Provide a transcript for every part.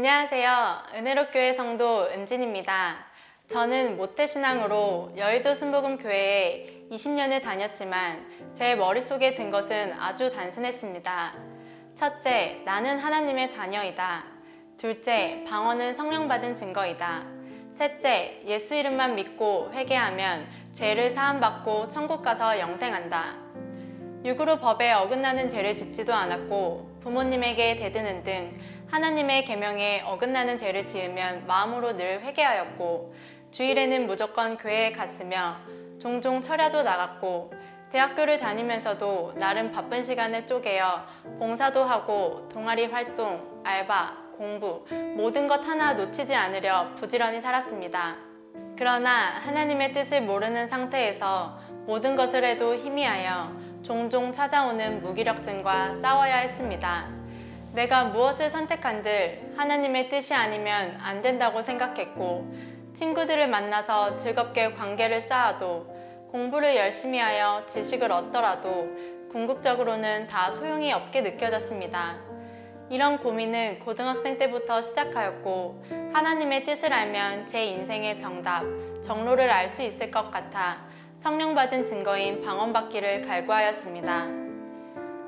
안녕하세요. 은혜로교회 성도 은진입니다. 저는 모태신앙으로 여의도 순복음 교회에 20년을 다녔지만 제 머릿속에 든 것은 아주 단순했습니다. 첫째, 나는 하나님의 자녀이다. 둘째, 방언은 성령 받은 증거이다. 셋째, 예수 이름만 믿고 회개하면 죄를 사함받고 천국 가서 영생한다. 육으로 법에 어긋나는 죄를 짓지도 않았고 부모님에게 대드는 등 하나님의 계명에 어긋나는 죄를 지으면 마음으로 늘 회개하였고 주일에는 무조건 교회에 갔으며 종종 철야도 나갔고 대학교를 다니면서도 나름 바쁜 시간을 쪼개어 봉사도 하고 동아리 활동, 알바, 공부 모든 것 하나 놓치지 않으려 부지런히 살았습니다. 그러나 하나님의 뜻을 모르는 상태에서 모든 것을 해도 희미하여 종종 찾아오는 무기력증과 싸워야 했습니다. 내가 무엇을 선택한들 하나님의 뜻이 아니면 안 된다고 생각했고 친구들을 만나서 즐겁게 관계를 쌓아도 공부를 열심히 하여 지식을 얻더라도 궁극적으로는 다 소용이 없게 느껴졌습니다. 이런 고민은 고등학생 때부터 시작하였고 하나님의 뜻을 알면 제 인생의 정답, 정로를 알 수 있을 것 같아 성령 받은 증거인 방언받기를 갈구하였습니다.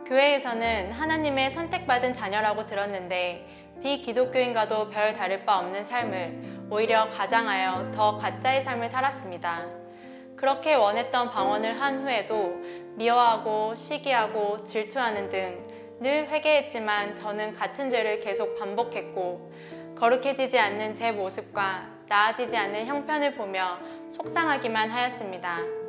교회에서는 하나님의 선택받은 자녀라고 들었는데 비기독교인과도 별 다를 바 없는 삶을 오히려 과장하여 더 가짜의 삶을 살았습니다. 그렇게 원했던 방언을 한 후에도 미워하고 시기하고 질투하는 등 늘 회개했지만 저는 같은 죄를 계속 반복했고 거룩해지지 않는 제 모습과 나아지지 않는 형편을 보며 속상하기만 하였습니다.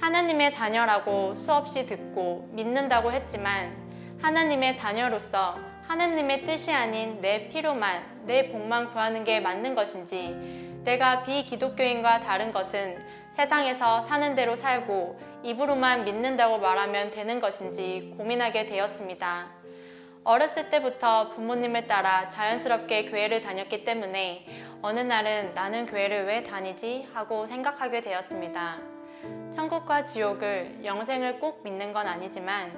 하나님의 자녀라고 수없이 듣고 믿는다고 했지만 하나님의 자녀로서 하나님의 뜻이 아닌 내 필요만, 내 복만 구하는 게 맞는 것인지 내가 비기독교인과 다른 것은 세상에서 사는 대로 살고 입으로만 믿는다고 말하면 되는 것인지 고민하게 되었습니다. 어렸을 때부터 부모님을 따라 자연스럽게 교회를 다녔기 때문에 어느 날은 나는 교회를 왜 다니지? 하고 생각하게 되었습니다. 천국과 지옥을 영생을 꼭 믿는 건 아니지만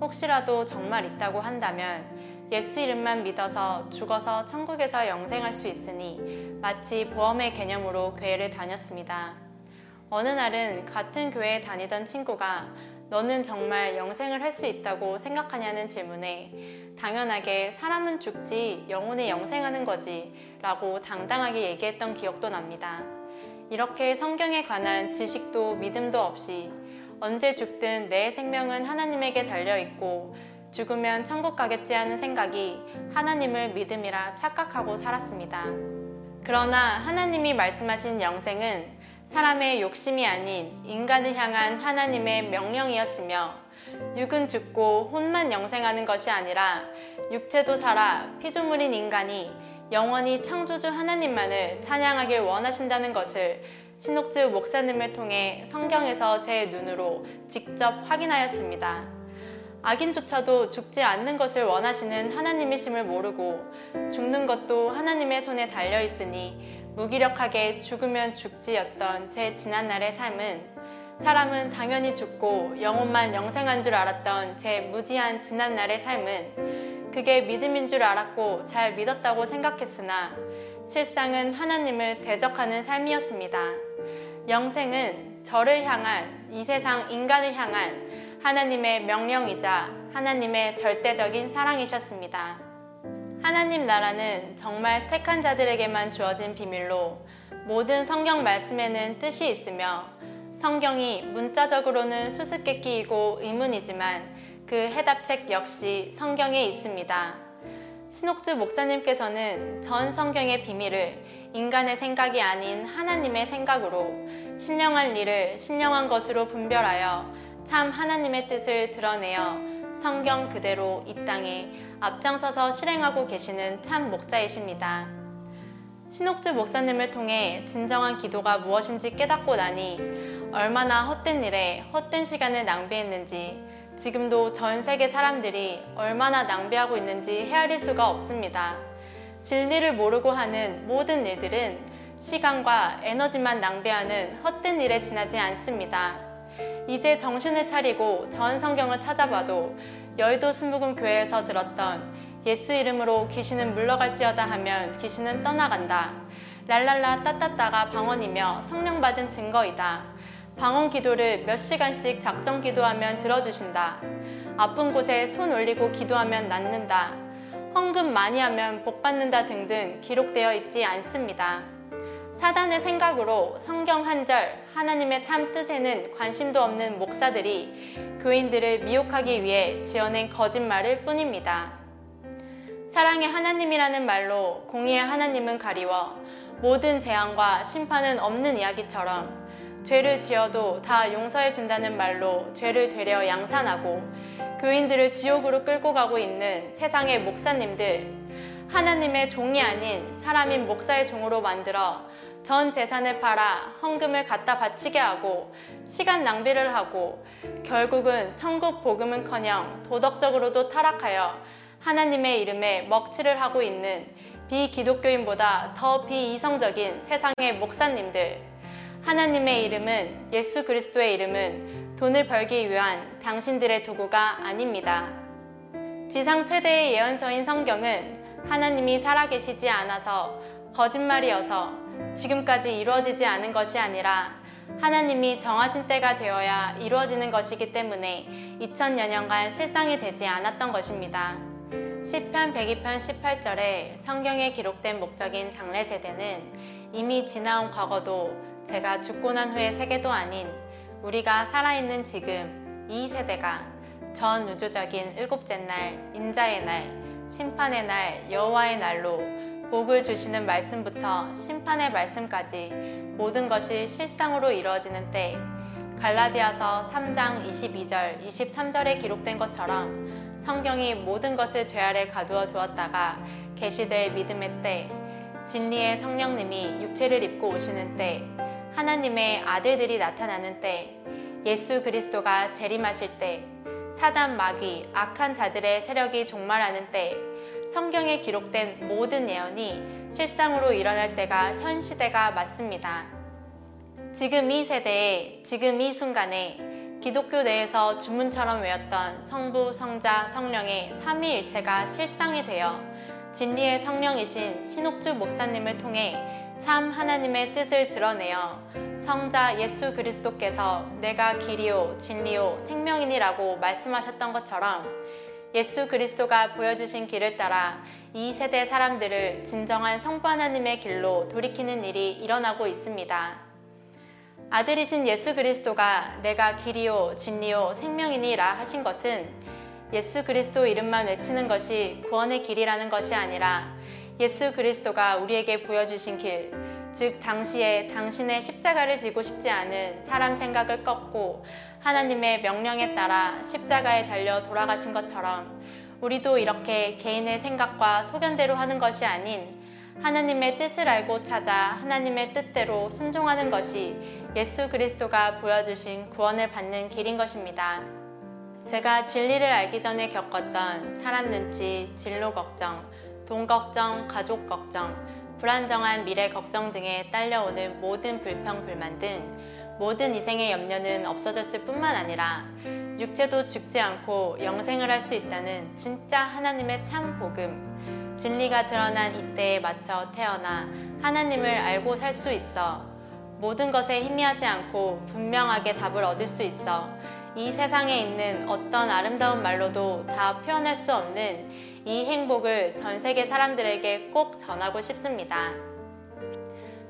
혹시라도 정말 있다고 한다면 예수 이름만 믿어서 죽어서 천국에서 영생할 수 있으니 마치 보험의 개념으로 교회를 다녔습니다. 어느 날은 같은 교회에 다니던 친구가 너는 정말 영생을 할 수 있다고 생각하냐는 질문에 당연하게 사람은 죽지 영혼이 영생하는 거지 라고 당당하게 얘기했던 기억도 납니다. 이렇게 성경에 관한 지식도 믿음도 없이 언제 죽든 내 생명은 하나님에게 달려있고 죽으면 천국 가겠지 하는 생각이 하나님을 믿음이라 착각하고 살았습니다. 그러나 하나님이 말씀하신 영생은 사람의 욕심이 아닌 인간을 향한 하나님의 명령이었으며 육은 죽고 혼만 영생하는 것이 아니라 육체도 살아 피조물인 인간이 영원히 창조주 하나님만을 찬양하길 원하신다는 것을 신옥주 목사님을 통해 성경에서 제 눈으로 직접 확인하였습니다. 악인조차도 죽지 않는 것을 원하시는 하나님이심을 모르고 죽는 것도 하나님의 손에 달려 있으니 무기력하게 죽으면 죽지였던 제 지난날의 삶은 사람은 당연히 죽고 영혼만 영생한 줄 알았던 제 무지한 지난날의 삶은 그게 믿음인 줄 알았고 잘 믿었다고 생각했으나 실상은 하나님을 대적하는 삶이었습니다. 영생은 저를 향한 이 세상 인간을 향한 하나님의 명령이자 하나님의 절대적인 사랑이셨습니다. 하나님 나라는 정말 택한 자들에게만 주어진 비밀로 모든 성경 말씀에는 뜻이 있으며 성경이 문자적으로는 수수께끼이고 의문이지만 그 해답책 역시 성경에 있습니다. 신옥주 목사님께서는 전 성경의 비밀을 인간의 생각이 아닌 하나님의 생각으로 신령한 일을 신령한 것으로 분별하여 참 하나님의 뜻을 드러내어 성경 그대로 이 땅에 앞장서서 실행하고 계시는 참 목자이십니다. 신옥주 목사님을 통해 진정한 기도가 무엇인지 깨닫고 나니 얼마나 헛된 일에 헛된 시간을 낭비했는지 지금도 전 세계 사람들이 얼마나 낭비하고 있는지 헤아릴 수가 없습니다. 진리를 모르고 하는 모든 일들은 시간과 에너지만 낭비하는 헛된 일에 지나지 않습니다. 이제 정신을 차리고 전 성경을 찾아봐도 여의도 순복음 교회에서 들었던 예수 이름으로 귀신은 물러갈지어다 하면 귀신은 떠나간다. 랄랄라 따따따가 방언이며 성령 받은 증거이다. 방언 기도를 몇 시간씩 작정 기도하면 들어주신다. 아픈 곳에 손 올리고 기도하면 낫는다. 헌금 많이 하면 복 받는다 등등 기록되어 있지 않습니다. 사단의 생각으로 성경 한 절, 하나님의 참 뜻에는 관심도 없는 목사들이 교인들을 미혹하기 위해 지어낸 거짓말일 뿐입니다. 사랑의 하나님이라는 말로 공의의 하나님은 가리워 모든 재앙과 심판은 없는 이야기처럼 죄를 지어도 다 용서해 준다는 말로 죄를 되려 양산하고 교인들을 지옥으로 끌고 가고 있는 세상의 목사님들 하나님의 종이 아닌 사람인 목사의 종으로 만들어 전 재산을 팔아 헌금을 갖다 바치게 하고 시간 낭비를 하고 결국은 천국 복음은커녕 도덕적으로도 타락하여 하나님의 이름에 먹칠을 하고 있는 비기독교인보다 더 비이성적인 세상의 목사님들 하나님의 이름은 예수 그리스도의 이름은 돈을 벌기 위한 당신들의 도구가 아닙니다. 지상 최대의 예언서인 성경은 하나님이 살아계시지 않아서 거짓말이어서 지금까지 이루어지지 않은 것이 아니라 하나님이 정하신 때가 되어야 이루어지는 것이기 때문에 2000여 년간 실상이 되지 않았던 것입니다. 10편 102편 18절에 성경에 기록된 목적인 장래세대는 이미 지나온 과거도 제가 죽고 난 후의 세계도 아닌 우리가 살아있는 지금 이 세대가 전 우주적인 일곱째 날, 인자의 날, 심판의 날, 여호와의 날로 복을 주시는 말씀부터 심판의 말씀까지 모든 것이 실상으로 이루어지는 때 갈라디아서 3장 22절, 23절에 기록된 것처럼 성경이 모든 것을 죄 아래 가두어 두었다가 계시될 믿음의 때 진리의 성령님이 육체를 입고 오시는 때 하나님의 아들들이 나타나는 때, 예수 그리스도가 재림하실 때, 사단 마귀, 악한 자들의 세력이 종말하는 때, 성경에 기록된 모든 예언이 실상으로 일어날 때가 현 시대가 맞습니다. 지금 이 세대에, 지금 이 순간에 기독교 내에서 주문처럼 외웠던 성부, 성자, 성령의 삼위일체가 실상이 되어 진리의 성령이신 신옥주 목사님을 통해 참 하나님의 뜻을 드러내어 성자 예수 그리스도께서 내가 길이요 진리요 생명이니라고 말씀하셨던 것처럼 예수 그리스도가 보여주신 길을 따라 이 세대 사람들을 진정한 성부 하나님의 길로 돌이키는 일이 일어나고 있습니다. 아들이신 예수 그리스도가 내가 길이요 진리요 생명이니라 하신 것은 예수 그리스도 이름만 외치는 것이 구원의 길이라는 것이 아니라 예수 그리스도가 우리에게 보여주신 길, 즉 당시에 당신의 십자가를 지고 싶지 않은 사람 생각을 꺾고 하나님의 명령에 따라 십자가에 달려 돌아가신 것처럼 우리도 이렇게 개인의 생각과 소견대로 하는 것이 아닌 하나님의 뜻을 알고 찾아 하나님의 뜻대로 순종하는 것이 예수 그리스도가 보여주신 구원을 받는 길인 것입니다. 제가 진리를 알기 전에 겪었던 사람 눈치, 진로 걱정, 돈 걱정, 가족 걱정, 불안정한 미래 걱정 등에 딸려오는 모든 불평, 불만 등 모든 이생의 염려는 없어졌을 뿐만 아니라 육체도 죽지 않고 영생을 할 수 있다는 진짜 하나님의 참 복음, 진리가 드러난 이때에 맞춰 태어나 하나님을 알고 살 수 있어 모든 것에 희미하지 않고 분명하게 답을 얻을 수 있어 이 세상에 있는 어떤 아름다운 말로도 다 표현할 수 없는 이 행복을 전 세계 사람들에게 꼭 전하고 싶습니다.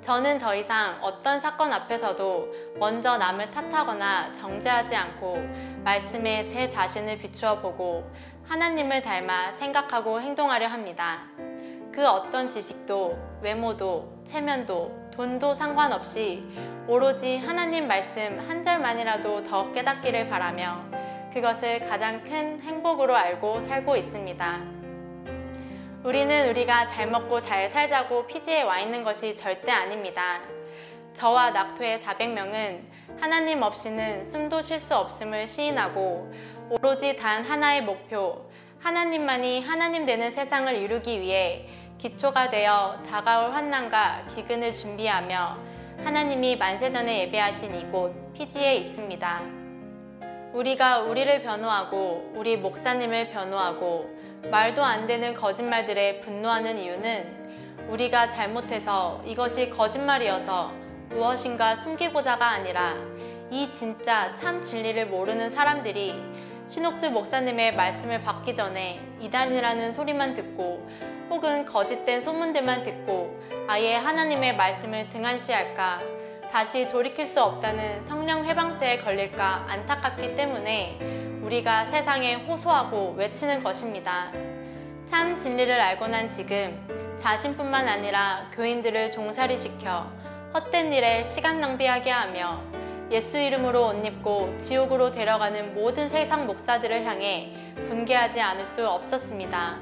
저는 더 이상 어떤 사건 앞에서도 먼저 남을 탓하거나 정죄하지 않고 말씀에 제 자신을 비추어 보고 하나님을 닮아 생각하고 행동하려 합니다. 그 어떤 지식도, 외모도, 체면도, 돈도 상관없이 오로지 하나님 말씀 한 절만이라도 더 깨닫기를 바라며 그것을 가장 큰 행복으로 알고 살고 있습니다. 우리는 우리가 잘 먹고 잘 살자고 피지에 와 있는 것이 절대 아닙니다. 저와 낙토의 400명은 하나님 없이는 숨도 쉴 수 없음을 시인하고 오로지 단 하나의 목표, 하나님만이 하나님 되는 세상을 이루기 위해 기초가 되어 다가올 환난과 기근을 준비하며 하나님이 만세전에 예배하신 이곳 피지에 있습니다. 우리가 우리를 변호하고 우리 목사님을 변호하고 말도 안 되는 거짓말들에 분노하는 이유는 우리가 잘못해서 이것이 거짓말이어서 무엇인가 숨기고자가 아니라 이 진짜 참 진리를 모르는 사람들이 신옥주 목사님의 말씀을 받기 전에 이단이라는 소리만 듣고 혹은 거짓된 소문들만 듣고 아예 하나님의 말씀을 등한시할까 다시 돌이킬 수 없다는 성령 해방체에 걸릴까 안타깝기 때문에 우리가 세상에 호소하고 외치는 것입니다. 참 진리를 알고 난 지금 자신뿐만 아니라 교인들을 종살이 시켜 헛된 일에 시간 낭비하게 하며 예수 이름으로 옷 입고 지옥으로 데려가는 모든 세상 목사들을 향해 분개하지 않을 수 없었습니다.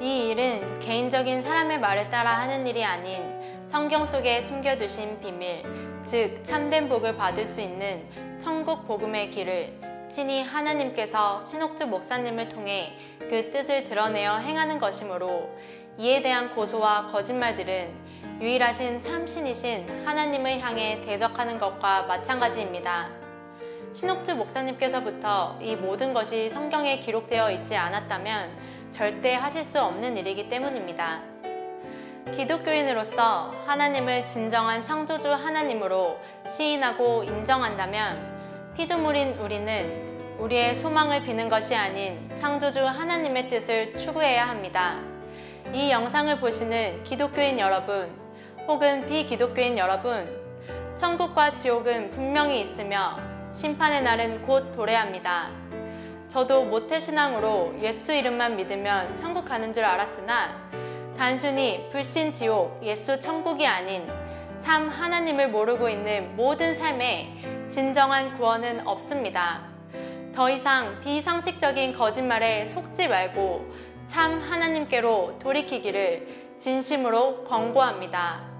이 일은 개인적인 사람의 말을 따라 하는 일이 아닌 성경 속에 숨겨두신 비밀, 즉 참된 복을 받을 수 있는 천국 복음의 길을 친히 하나님께서 신옥주 목사님을 통해 그 뜻을 드러내어 행하는 것이므로 이에 대한 고소와 거짓말들은 유일하신 참신이신 하나님을 향해 대적하는 것과 마찬가지입니다. 신옥주 목사님께서부터 이 모든 것이 성경에 기록되어 있지 않았다면 절대 하실 수 없는 일이기 때문입니다. 기독교인으로서 하나님을 진정한 창조주 하나님으로 시인하고 인정한다면 피조물인 우리는 우리의 소망을 비는 것이 아닌 창조주 하나님의 뜻을 추구해야 합니다. 이 영상을 보시는 기독교인 여러분, 혹은 비기독교인 여러분, 천국과 지옥은 분명히 있으며 심판의 날은 곧 도래합니다. 저도 모태신앙으로 예수 이름만 믿으면 천국 가는 줄 알았으나 단순히 불신 지옥, 예수 천국이 아닌 참 하나님을 모르고 있는 모든 삶에 진정한 구원은 없습니다. 더 이상 비상식적인 거짓말에 속지 말고 참 하나님께로 돌이키기를 진심으로 권고합니다.